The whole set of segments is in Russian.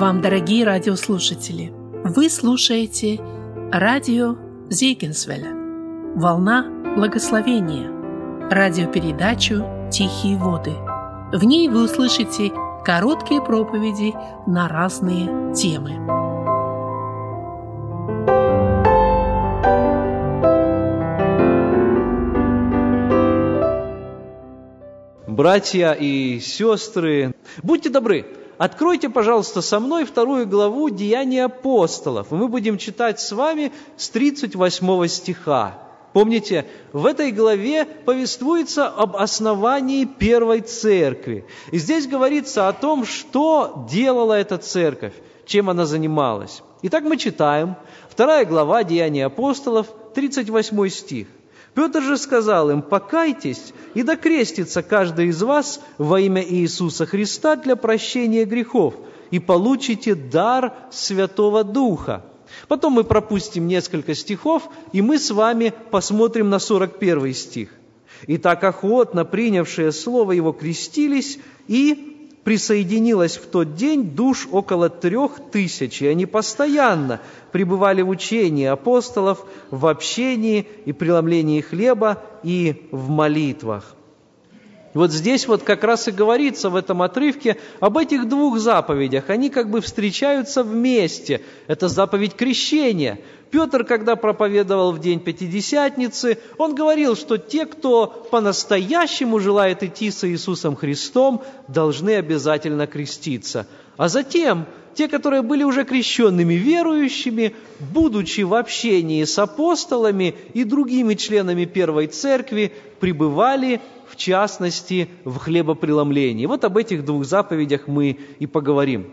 вам, дорогие радиослушатели! Вы слушаете радио Зейгенсвеля «Волна благословения» радиопередачу «Тихие воды». В ней вы услышите короткие проповеди на разные темы. Братья и сестры, будьте добры, Откройте, пожалуйста, со мной вторую главу Деяний апостолов. Мы будем читать с вами с 38 стиха. Помните, в этой главе повествуется об основании первой церкви. И здесь говорится о том, что делала эта церковь, чем она занималась. Итак, мы читаем, вторая глава Деяний апостолов, 38 стих. Петр же сказал им, «Покайтесь, и докрестится каждый из вас во имя Иисуса Христа для прощения грехов, и получите дар Святого Духа». Потом мы пропустим несколько стихов, и мы с вами посмотрим на 41 стих. «И так охотно принявшие слово его крестились, и присоединилось в тот день душ около трех тысяч, и они постоянно пребывали в учении апостолов, в общении и преломлении хлеба и в молитвах. Вот здесь вот как раз и говорится в этом отрывке об этих двух заповедях. Они как бы встречаются вместе. Это заповедь крещения. Петр, когда проповедовал в день Пятидесятницы, он говорил, что те, кто по-настоящему желает идти с Иисусом Христом, должны обязательно креститься. А затем те, которые были уже крещенными верующими, будучи в общении с апостолами и другими членами Первой Церкви, пребывали в частности, в хлебопреломлении. Вот об этих двух заповедях мы и поговорим.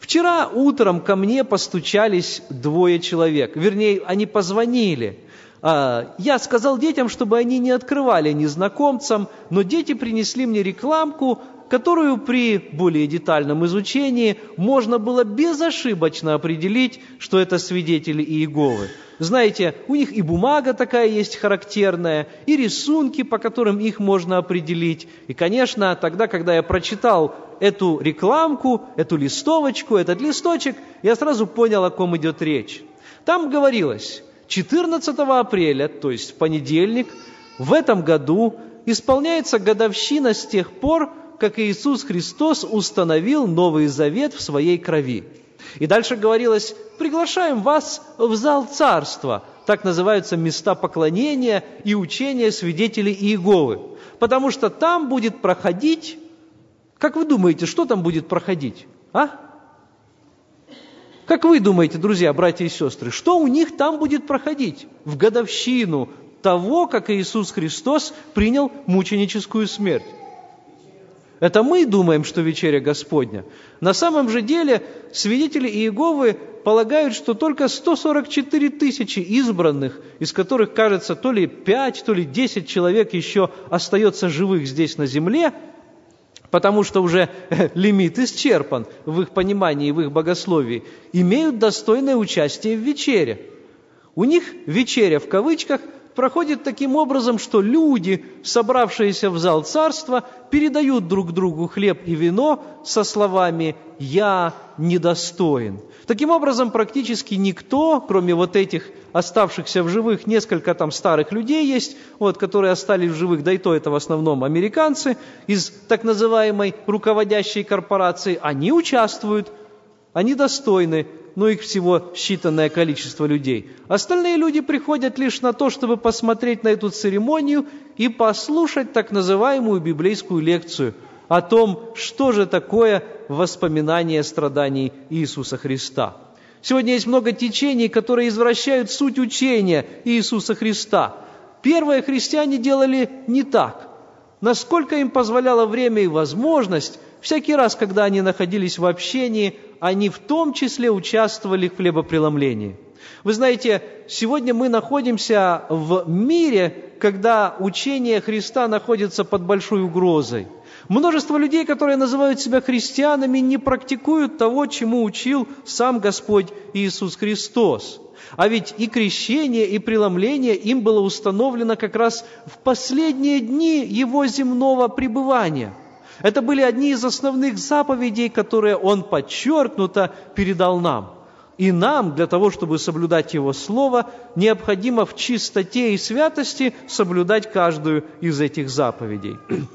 Вчера утром ко мне постучались двое человек, вернее, они позвонили. А, я сказал детям, чтобы они не открывали незнакомцам, но дети принесли мне рекламку которую при более детальном изучении можно было безошибочно определить, что это свидетели Иеговы. Знаете, у них и бумага такая есть характерная, и рисунки, по которым их можно определить. И, конечно, тогда, когда я прочитал эту рекламку, эту листовочку, этот листочек, я сразу понял, о ком идет речь. Там говорилось, 14 апреля, то есть в понедельник, в этом году исполняется годовщина с тех пор, как Иисус Христос установил Новый Завет в своей крови. И дальше говорилось, приглашаем вас в зал царства. Так называются места поклонения и учения свидетелей Иеговы. Потому что там будет проходить, как вы думаете, что там будет проходить? А? Как вы думаете, друзья, братья и сестры, что у них там будет проходить в годовщину того, как Иисус Христос принял мученическую смерть? Это мы думаем, что вечеря Господня. На самом же деле свидетели Иеговы полагают, что только 144 тысячи избранных, из которых, кажется, то ли 5, то ли 10 человек еще остается живых здесь на земле, потому что уже лимит исчерпан в их понимании в их богословии, имеют достойное участие в вечере. У них вечеря в кавычках проходит таким образом, что люди, собравшиеся в зал царства, передают друг другу хлеб и вино со словами «Я недостоин». Таким образом, практически никто, кроме вот этих оставшихся в живых, несколько там старых людей есть, вот, которые остались в живых, да и то это в основном американцы, из так называемой руководящей корпорации, они участвуют, они достойны но их всего считанное количество людей. Остальные люди приходят лишь на то, чтобы посмотреть на эту церемонию и послушать так называемую библейскую лекцию о том, что же такое воспоминание страданий Иисуса Христа. Сегодня есть много течений, которые извращают суть учения Иисуса Христа. Первые христиане делали не так. Насколько им позволяло время и возможность, всякий раз, когда они находились в общении, они в том числе участвовали в хлебопреломлении. Вы знаете, сегодня мы находимся в мире, когда учение Христа находится под большой угрозой. Множество людей, которые называют себя христианами, не практикуют того, чему учил сам Господь Иисус Христос. А ведь и крещение, и преломление им было установлено как раз в последние дни Его земного пребывания – Это были одни из основных заповедей, которые Он подчеркнуто передал нам. И нам, для того, чтобы соблюдать Его Слово, необходимо в чистоте и святости соблюдать каждую из этих заповедей.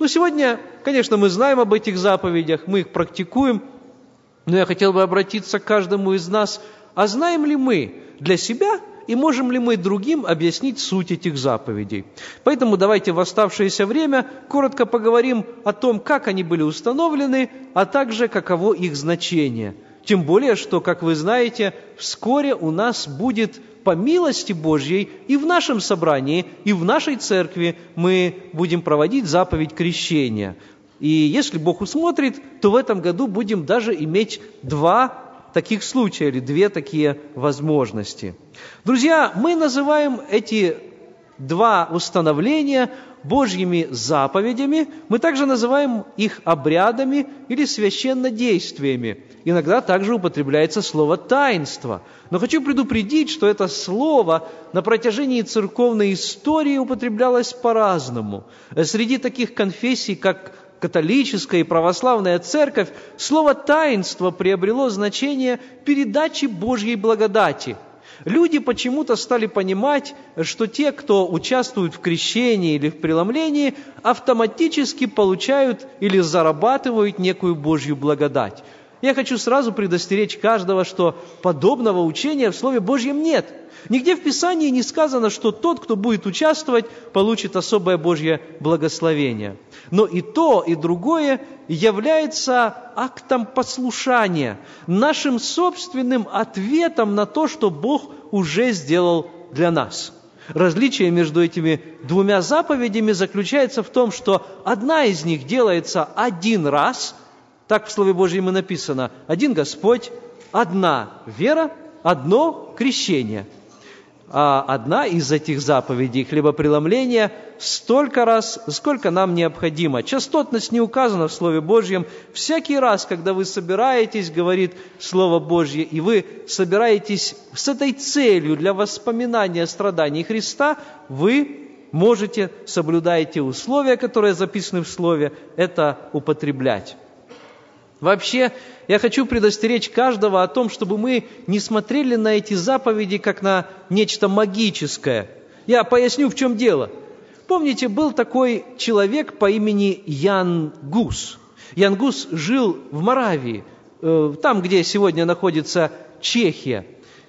Ну, сегодня, конечно, мы знаем об этих заповедях, мы их практикуем, но я хотел бы обратиться к каждому из нас, а знаем ли мы для себя и можем ли мы другим объяснить суть этих заповедей. Поэтому давайте в оставшееся время коротко поговорим о том, как они были установлены, а также каково их значение. Тем более, что, как вы знаете, вскоре у нас будет по милости Божьей и в нашем собрании, и в нашей церкви мы будем проводить заповедь крещения. И если Бог усмотрит, то в этом году будем даже иметь два таких случая или две такие возможности. Друзья, мы называем эти два установления Божьими заповедями, мы также называем их обрядами или священнодействиями. Иногда также употребляется слово «таинство». Но хочу предупредить, что это слово на протяжении церковной истории употреблялось по-разному. Среди таких конфессий, как католическая и православная церковь, слово «таинство» приобрело значение передачи Божьей благодати. Люди почему-то стали понимать, что те, кто участвует в крещении или в преломлении, автоматически получают или зарабатывают некую Божью благодать. Я хочу сразу предостеречь каждого, что подобного учения в Слове Божьем нет – Нигде в Писании не сказано, что тот, кто будет участвовать, получит особое Божье благословение. Но и то, и другое является актом послушания, нашим собственным ответом на то, что Бог уже сделал для нас. Различие между этими двумя заповедями заключается в том, что одна из них делается один раз, так в Слове Божьем и написано, один Господь, одна вера, одно крещение – а одна из этих заповедей хлебопреломления столько раз, сколько нам необходимо. Частотность не указана в Слове Божьем. Всякий раз, когда вы собираетесь, говорит Слово Божье, и вы собираетесь с этой целью для воспоминания страданий Христа, вы можете, соблюдая те условия, которые записаны в Слове, это употреблять. Вообще, я хочу предостеречь каждого о том, чтобы мы не смотрели на эти заповеди как на нечто магическое. Я поясню, в чем дело. Помните, был такой человек по имени Ян Гус. Ян Гус жил в Моравии, э, там, где сегодня находится Чехия.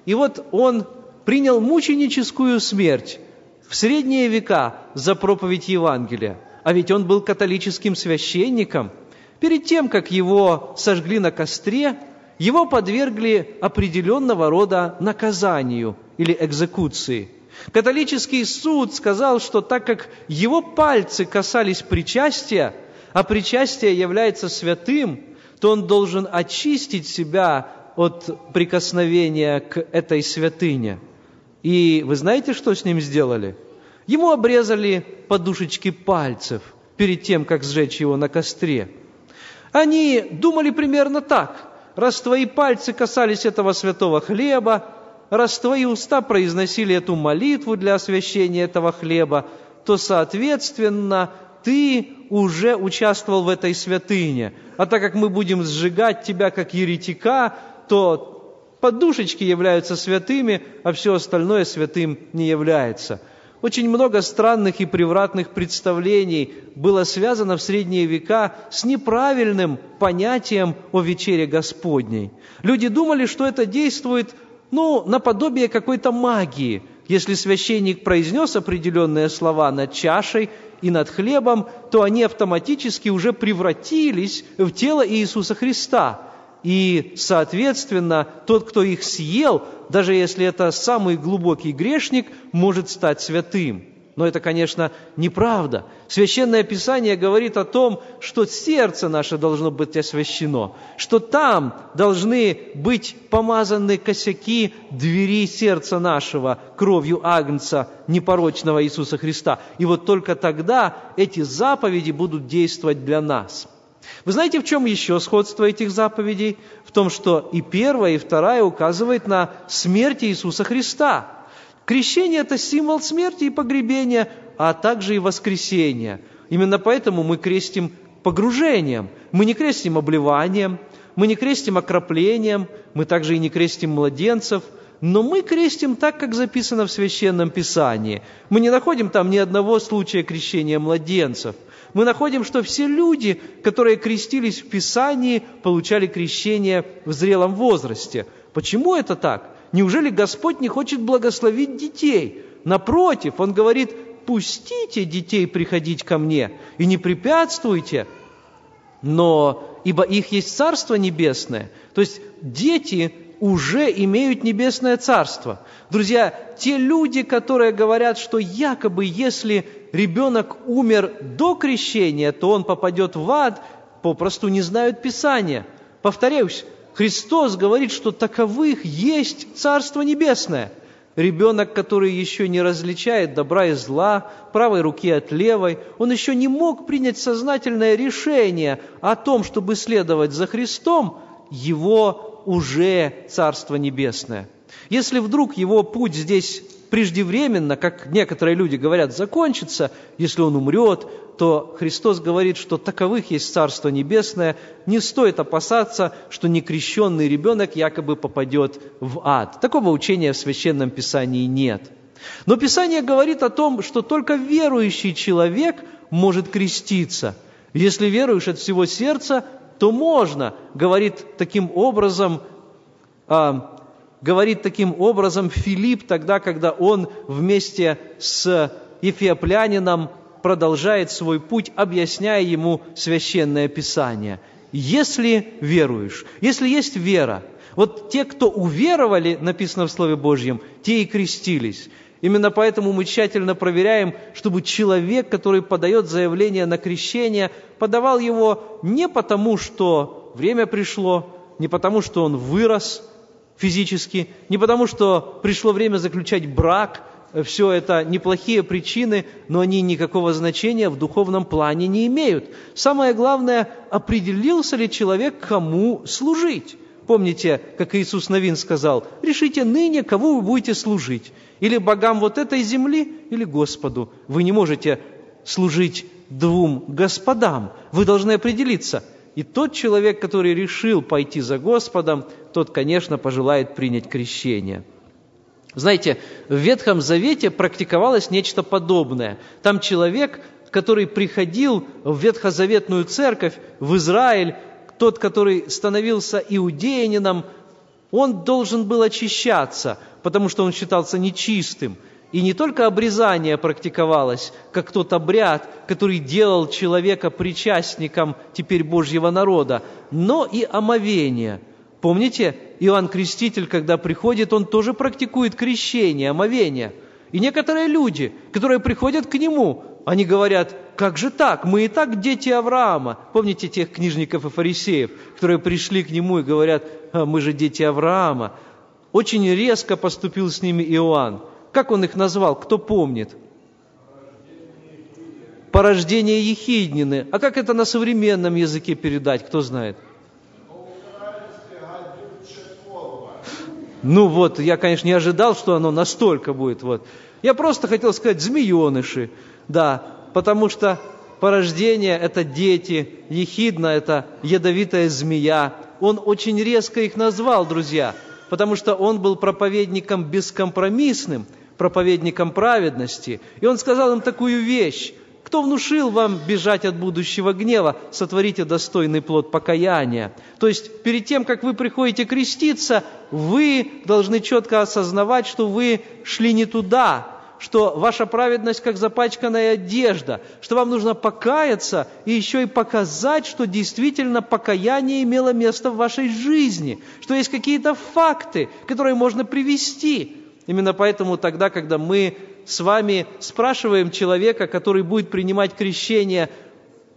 И вот он принял мученическую смерть в средние века за проповедь Евангелия. А ведь он был католическим священником – Перед тем, как его сожгли на костре, его подвергли определенного рода наказанию или экзекуции. Католический суд сказал, что так как его пальцы касались причастия, а причастие является святым, то он должен очистить себя от прикосновения к этой святыне. И вы знаете, что с ним сделали? Ему обрезали подушечки пальцев перед тем, как сжечь его на костре – они думали примерно так. Раз твои пальцы касались этого святого хлеба, раз твои уста произносили эту молитву для освящения этого хлеба, то, соответственно, ты уже участвовал в этой святыне. А так как мы будем сжигать тебя как еретика, то подушечки являются святыми, а все остальное святым не является – очень много странных и превратных представлений было связано в средние века с неправильным понятием о вечере Господней. Люди думали, что это действует ну, наподобие какой-то магии. Если священник произнес определенные слова над чашей и над хлебом, то они автоматически уже превратились в тело Иисуса Христа – и, соответственно, тот, кто их съел, даже если это самый глубокий грешник, может стать святым. Но это, конечно, неправда. Священное Писание говорит о том, что сердце наше должно быть освящено, что там должны быть помазаны косяки двери сердца нашего кровью Агнца, непорочного Иисуса Христа. И вот только тогда эти заповеди будут действовать для нас – вы знаете, в чем еще сходство этих заповедей? В том, что и первая, и вторая указывает на смерть Иисуса Христа. Крещение – это символ смерти и погребения, а также и воскресения. Именно поэтому мы крестим погружением. Мы не крестим обливанием, мы не крестим окроплением, мы также и не крестим младенцев, но мы крестим так, как записано в Священном Писании. Мы не находим там ни одного случая крещения младенцев. Мы находим, что все люди, которые крестились в Писании, получали крещение в зрелом возрасте. Почему это так? Неужели Господь не хочет благословить детей? Напротив, Он говорит, пустите детей приходить ко мне и не препятствуйте, но ибо их есть Царство Небесное. То есть дети уже имеют Небесное Царство. Друзья, те люди, которые говорят, что якобы если ребенок умер до крещения, то он попадет в ад, попросту не знают Писания. Повторяюсь, Христос говорит, что таковых есть Царство Небесное – Ребенок, который еще не различает добра и зла, правой руки от левой, он еще не мог принять сознательное решение о том, чтобы следовать за Христом, его уже Царство Небесное. Если вдруг его путь здесь преждевременно, как некоторые люди говорят, закончится, если он умрет, то Христос говорит, что таковых есть Царство Небесное, не стоит опасаться, что некрещенный ребенок якобы попадет в ад. Такого учения в Священном Писании нет. Но Писание говорит о том, что только верующий человек может креститься. Если веруешь от всего сердца, то можно, говорит таким образом, а, говорит таким образом Филипп тогда, когда он вместе с Ефиоплянином продолжает свой путь, объясняя ему священное Писание. Если веруешь, если есть вера, вот те, кто уверовали, написано в Слове Божьем, те и крестились. Именно поэтому мы тщательно проверяем, чтобы человек, который подает заявление на крещение, подавал его не потому, что время пришло, не потому, что он вырос физически, не потому, что пришло время заключать брак – все это неплохие причины, но они никакого значения в духовном плане не имеют. Самое главное, определился ли человек, кому служить. Помните, как Иисус Новин сказал, решите ныне, кого вы будете служить. Или богам вот этой земли, или Господу. Вы не можете служить двум господам. Вы должны определиться. И тот человек, который решил пойти за Господом, тот, конечно, пожелает принять крещение – знаете, в Ветхом Завете практиковалось нечто подобное. Там человек, который приходил в ветхозаветную церковь, в Израиль, тот, который становился иудеянином, он должен был очищаться, потому что он считался нечистым. И не только обрезание практиковалось, как тот обряд, который делал человека причастником теперь Божьего народа, но и омовение – Помните, Иоанн Креститель, когда приходит, он тоже практикует крещение, омовение. И некоторые люди, которые приходят к нему, они говорят, как же так, мы и так дети Авраама. Помните тех книжников и фарисеев, которые пришли к нему и говорят, «А, мы же дети Авраама. Очень резко поступил с ними Иоанн. Как он их назвал, кто помнит? Порождение Ехиднины. А как это на современном языке передать, кто знает? Ну вот, я, конечно, не ожидал, что оно настолько будет. Вот. Я просто хотел сказать змееныши, да, потому что порождение – это дети, ехидна – это ядовитая змея. Он очень резко их назвал, друзья, потому что он был проповедником бескомпромиссным, проповедником праведности. И он сказал им такую вещь, кто внушил вам бежать от будущего гнева? Сотворите достойный плод покаяния. То есть, перед тем, как вы приходите креститься, вы должны четко осознавать, что вы шли не туда, что ваша праведность как запачканная одежда, что вам нужно покаяться и еще и показать, что действительно покаяние имело место в вашей жизни, что есть какие-то факты, которые можно привести. Именно поэтому тогда, когда мы с вами спрашиваем человека, который будет принимать крещение,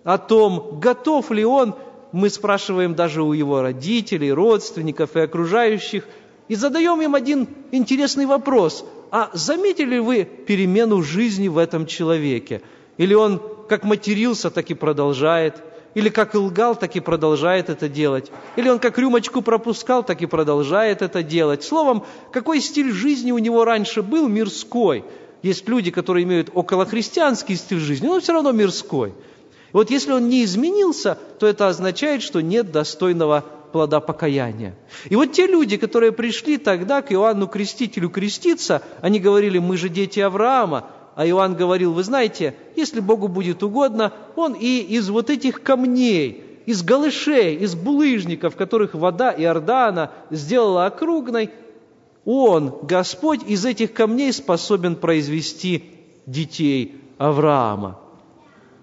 о том, готов ли он, мы спрашиваем даже у его родителей, родственников и окружающих, и задаем им один интересный вопрос. А заметили вы перемену жизни в этом человеке? Или он как матерился, так и продолжает? Или как лгал, так и продолжает это делать? Или он как рюмочку пропускал, так и продолжает это делать? Словом, какой стиль жизни у него раньше был мирской – есть люди, которые имеют околохристианский стиль жизни, но все равно мирской. И вот если он не изменился, то это означает, что нет достойного плода покаяния. И вот те люди, которые пришли тогда к Иоанну Крестителю креститься, они говорили, мы же дети Авраама, а Иоанн говорил, вы знаете, если Богу будет угодно, Он и из вот этих камней, из голышей, из булыжников, которых вода Иордана сделала округной, Он, Господь, из этих камней способен произвести детей Авраама.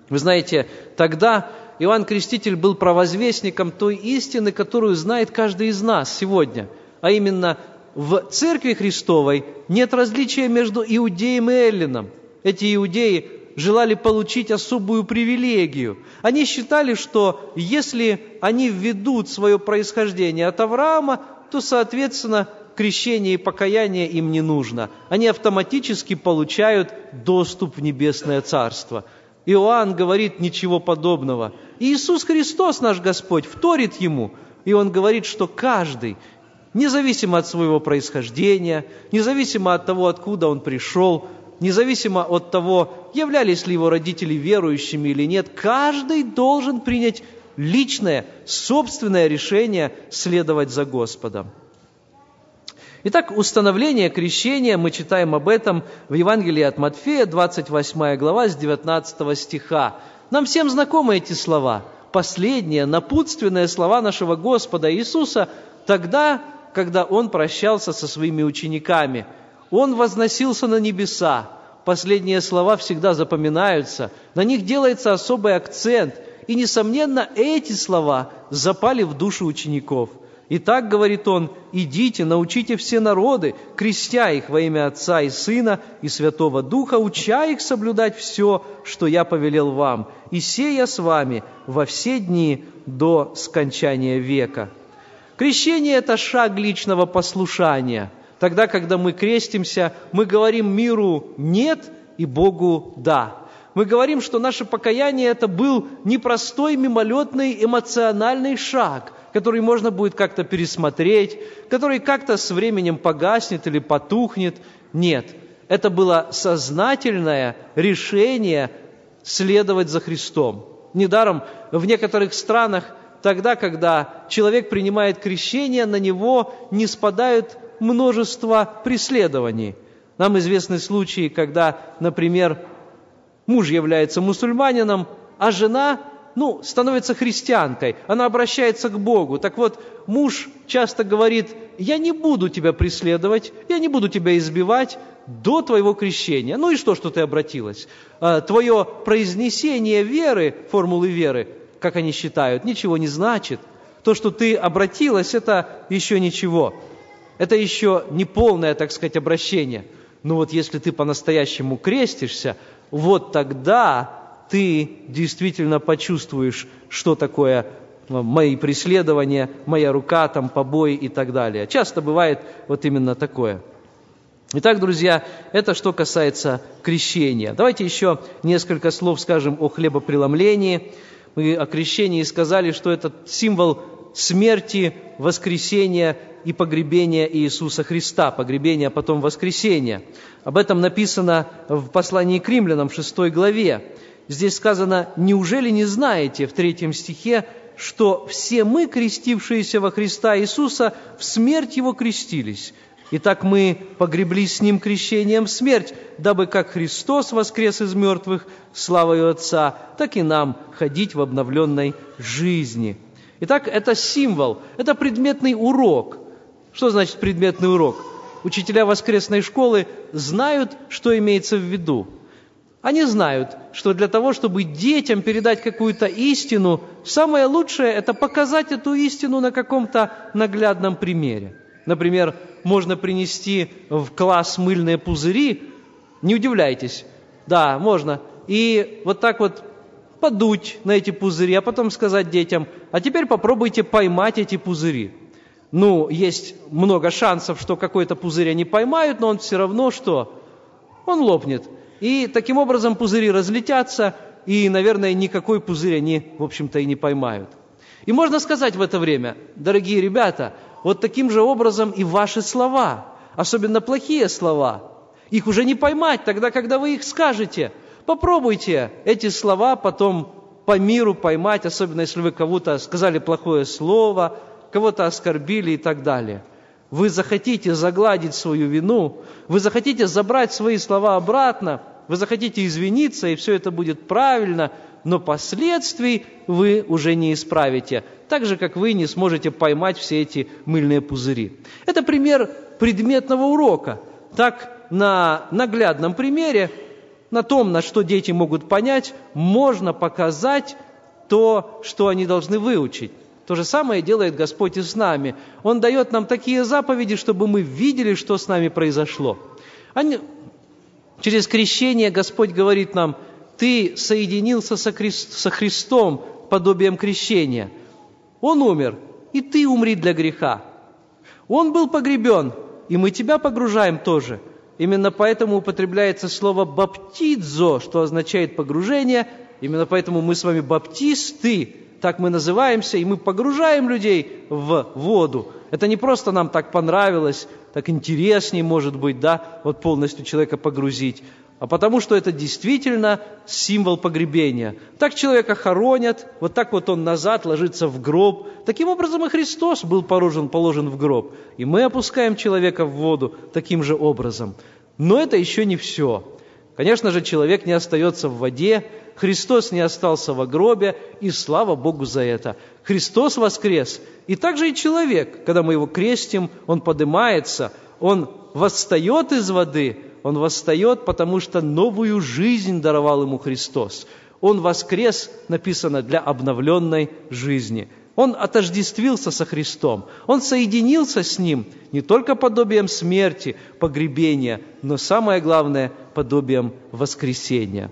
Вы знаете, тогда Иоанн Креститель был провозвестником той истины, которую знает каждый из нас сегодня, а именно в Церкви Христовой нет различия между иудеем и эллином. Эти иудеи желали получить особую привилегию. Они считали, что если они введут свое происхождение от Авраама, то, соответственно, крещение и покаяние им не нужно. Они автоматически получают доступ в небесное царство. Иоанн говорит ничего подобного. И Иисус Христос, наш Господь, вторит ему, и он говорит, что каждый, независимо от своего происхождения, независимо от того, откуда он пришел, независимо от того, являлись ли его родители верующими или нет, каждый должен принять личное, собственное решение следовать за Господом. Итак, установление крещения, мы читаем об этом в Евангелии от Матфея, 28 глава, с 19 стиха. Нам всем знакомы эти слова. Последние, напутственные слова нашего Господа Иисуса тогда, когда Он прощался со своими учениками. Он возносился на небеса. Последние слова всегда запоминаются. На них делается особый акцент. И, несомненно, эти слова запали в душу учеников – Итак, говорит он, идите, научите все народы, крестя их во имя Отца и Сына и Святого Духа, уча их соблюдать все, что я повелел вам, и сея с вами во все дни до скончания века. Крещение – это шаг личного послушания. Тогда, когда мы крестимся, мы говорим миру «нет» и Богу «да». Мы говорим, что наше покаяние – это был непростой мимолетный эмоциональный шаг – который можно будет как-то пересмотреть, который как-то с временем погаснет или потухнет. Нет, это было сознательное решение следовать за Христом. Недаром в некоторых странах тогда, когда человек принимает крещение, на него не спадают множество преследований. Нам известны случаи, когда, например, муж является мусульманином, а жена ну, становится христианкой, она обращается к Богу. Так вот, муж часто говорит, я не буду тебя преследовать, я не буду тебя избивать до твоего крещения. Ну и что, что ты обратилась? А, Твое произнесение веры, формулы веры, как они считают, ничего не значит. То, что ты обратилась, это еще ничего. Это еще не полное, так сказать, обращение. Но вот если ты по-настоящему крестишься, вот тогда ты действительно почувствуешь, что такое э, мои преследования, моя рука, там, побои и так далее. Часто бывает вот именно такое. Итак, друзья, это что касается крещения. Давайте еще несколько слов скажем о хлебопреломлении. Мы о крещении сказали, что это символ смерти, воскресения и погребения Иисуса Христа, погребения, а потом воскресения. Об этом написано в послании к римлянам в 6 главе. Здесь сказано, неужели не знаете в третьем стихе, что все мы, крестившиеся во Христа Иисуса, в смерть Его крестились? Итак, мы погреблись с Ним крещением в смерть, дабы как Христос воскрес из мертвых славою Отца, так и нам ходить в обновленной жизни. Итак, это символ, это предметный урок. Что значит предметный урок? Учителя воскресной школы знают, что имеется в виду – они знают, что для того, чтобы детям передать какую-то истину, самое лучшее – это показать эту истину на каком-то наглядном примере. Например, можно принести в класс мыльные пузыри, не удивляйтесь, да, можно, и вот так вот подуть на эти пузыри, а потом сказать детям, а теперь попробуйте поймать эти пузыри. Ну, есть много шансов, что какой-то пузырь они поймают, но он все равно что? Он лопнет. И таким образом пузыри разлетятся, и, наверное, никакой пузырь они, в общем-то, и не поймают. И можно сказать в это время, дорогие ребята, вот таким же образом и ваши слова, особенно плохие слова, их уже не поймать тогда, когда вы их скажете. Попробуйте эти слова потом по миру поймать, особенно если вы кого-то сказали плохое слово, кого-то оскорбили и так далее. Вы захотите загладить свою вину, вы захотите забрать свои слова обратно, вы захотите извиниться, и все это будет правильно, но последствий вы уже не исправите, так же, как вы не сможете поймать все эти мыльные пузыри. Это пример предметного урока. Так, на наглядном примере на том, на что дети могут понять, можно показать то, что они должны выучить. То же самое делает Господь и с нами. Он дает нам такие заповеди, чтобы мы видели, что с нами произошло. Они... Через крещение Господь говорит нам, ты соединился со, Христ... со Христом подобием крещения. Он умер, и ты умри для греха. Он был погребен, и мы тебя погружаем тоже – Именно поэтому употребляется слово «баптидзо», что означает «погружение». Именно поэтому мы с вами баптисты, так мы называемся, и мы погружаем людей в воду. Это не просто нам так понравилось, так интереснее, может быть, да, вот полностью человека погрузить, а потому что это действительно символ погребения. Так человека хоронят, вот так вот он назад ложится в гроб. Таким образом и Христос был положен, положен в гроб. И мы опускаем человека в воду таким же образом. Но это еще не все. Конечно же, человек не остается в воде, Христос не остался в гробе, и слава Богу за это. Христос воскрес, и также и человек, когда мы его крестим, он поднимается, он восстает из воды, он восстает, потому что новую жизнь даровал ему Христос. Он воскрес, написано, для обновленной жизни. Он отождествился со Христом. Он соединился с Ним не только подобием смерти, погребения, но самое главное – подобием воскресения.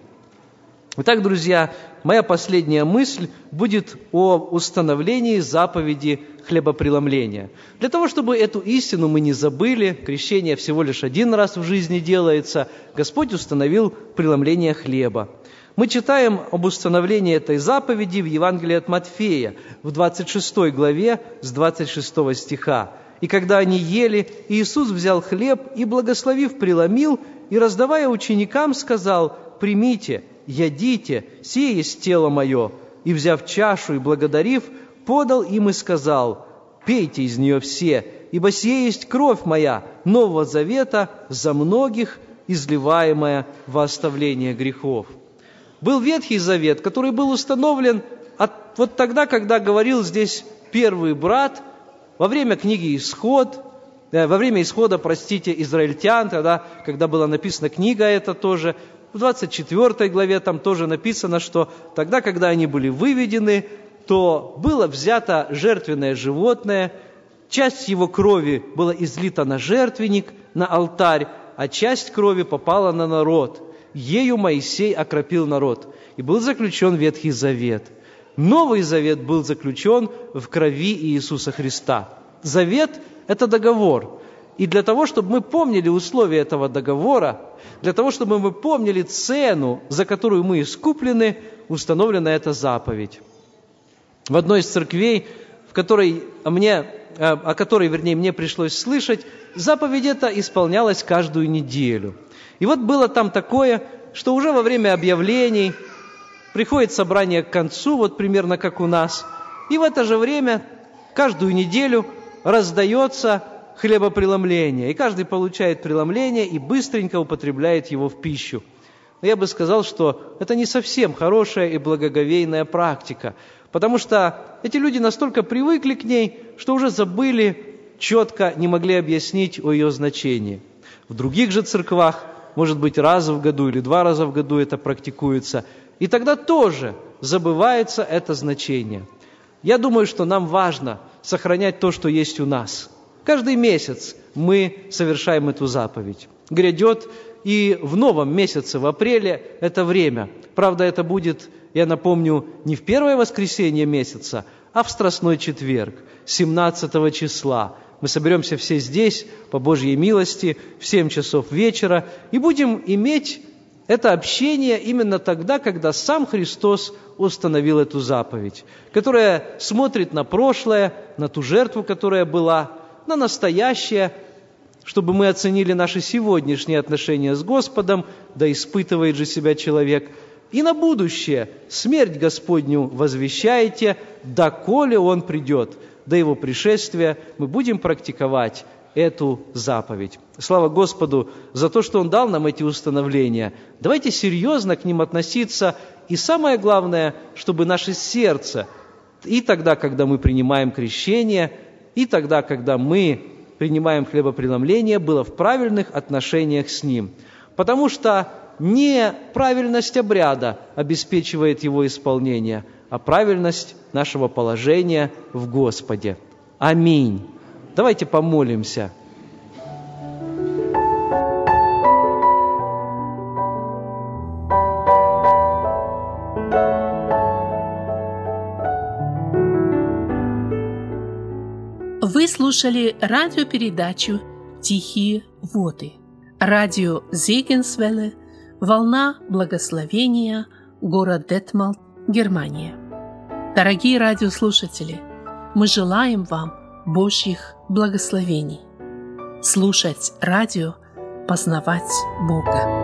Итак, друзья, моя последняя мысль будет о установлении заповеди хлебопреломления. Для того, чтобы эту истину мы не забыли, крещение всего лишь один раз в жизни делается, Господь установил преломление хлеба. Мы читаем об установлении этой заповеди в Евангелии от Матфея, в 26 главе с 26 стиха. «И когда они ели, Иисус взял хлеб и, благословив, преломил, и, раздавая ученикам, сказал, «Примите, ядите, сие есть тело мое». И, взяв чашу и благодарив, подал им и сказал, «Пейте из нее все, ибо сие есть кровь моя, Нового Завета, за многих, изливаемая во оставление грехов». Был Ветхий Завет, который был установлен от, вот тогда, когда говорил здесь первый брат, во время книги «Исход», во время исхода, простите, израильтян, тогда, когда была написана книга эта тоже, в 24 главе там тоже написано, что тогда, когда они были выведены, то было взято жертвенное животное, часть его крови была излита на жертвенник, на алтарь, а часть крови попала на народ. Ею Моисей окропил народ, и был заключен Ветхий Завет. Новый Завет был заключен в крови Иисуса Христа. Завет – это договор. И для того, чтобы мы помнили условия этого договора, для того, чтобы мы помнили цену, за которую мы искуплены, установлена эта заповедь в одной из церквей, в которой мне, э, о которой, вернее, мне пришлось слышать, заповедь эта исполнялась каждую неделю. И вот было там такое, что уже во время объявлений приходит собрание к концу, вот примерно как у нас, и в это же время каждую неделю раздается хлебопреломление, и каждый получает преломление и быстренько употребляет его в пищу. Но я бы сказал, что это не совсем хорошая и благоговейная практика, Потому что эти люди настолько привыкли к ней, что уже забыли, четко не могли объяснить о ее значении. В других же церквах, может быть, раз в году или два раза в году это практикуется. И тогда тоже забывается это значение. Я думаю, что нам важно сохранять то, что есть у нас. Каждый месяц мы совершаем эту заповедь. Грядет и в новом месяце, в апреле, это время. Правда, это будет я напомню, не в первое воскресенье месяца, а в Страстной четверг, 17 числа. Мы соберемся все здесь, по Божьей милости, в 7 часов вечера, и будем иметь это общение именно тогда, когда сам Христос установил эту заповедь, которая смотрит на прошлое, на ту жертву, которая была, на настоящее, чтобы мы оценили наши сегодняшние отношения с Господом, да испытывает же себя человек – И на будущее смерть Господню возвещаете, доколе Он придет. До Его пришествия мы будем практиковать эту заповедь. Слава Господу за то, что Он дал нам эти установления. Давайте серьезно к ним относиться. И самое главное, чтобы наше сердце и тогда, когда мы принимаем крещение, и тогда, когда мы принимаем хлебопреломление, было в правильных отношениях с Ним. Потому что не правильность обряда обеспечивает его исполнение, а правильность нашего положения в Господе. Аминь. Давайте помолимся. Вы слушали радиопередачу «Тихие воды». Радио Зегенсвелле, «Волна благословения», город Детмал, Германия. Дорогие радиослушатели, мы желаем вам Божьих благословений. Слушать радио, познавать Бога.